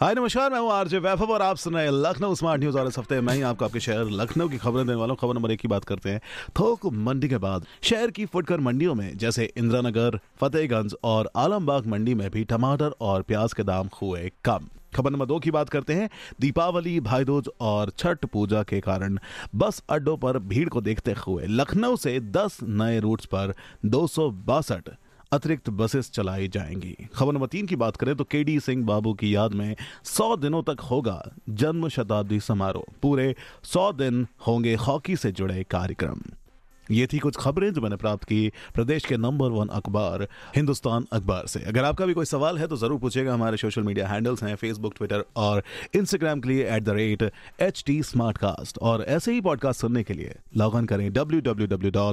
हाय, नमस्कार, मैं हूँ आरजे वैभव और आप सुन रहे हैं लखनऊ स्मार्ट न्यूज़ और इस हफ़्ते मैं ही आपको आपके शहर लखनऊ की खबरें देने वाला हूँ। खबर नंबर एक की बात करते हैं, थोक मंडी के बाद। शहर की फुटकर मंडियों में, जैसे इंदिरानगर, फतेहगंज और आलमबाग मंडी में भी टमाटर और प्याज के दाम हुए कम। खबर नंबर दो की बात करते हैं, दीपावली, भाईदूज और छठ पूजा के कारण बस अड्डों पर भीड़ को देखते हुए लखनऊ से 10 नए रूट्स पर दो सौ बासठ अतिरिक्त बसेस चलाई जाएँगी। खबर नंबर तीन की बात करें तो केडी सिंह बाबू की याद में सौ दिनों तक होगा जन्म शताब्दी समारोह। पूरे सौ दिन होंगे हॉकी से जुड़े कार्यक्रम। ये थी कुछ खबरें जो मैंने प्राप्त की प्रदेश के नंबर वन अखबार, हिंदुस्तान अखबार से। अगर आपका भी कोई सवाल है तो ज़रूर पूछेगा हमारे सोशल मीडिया हैंडल्स हैं फेसबुक ट्विटर और इंस्टाग्राम के लिए at the rate H T और ऐसे ही पॉडकास्ट सुनने के लिए लॉग इन करें डब्ल्यू डब्ल्यू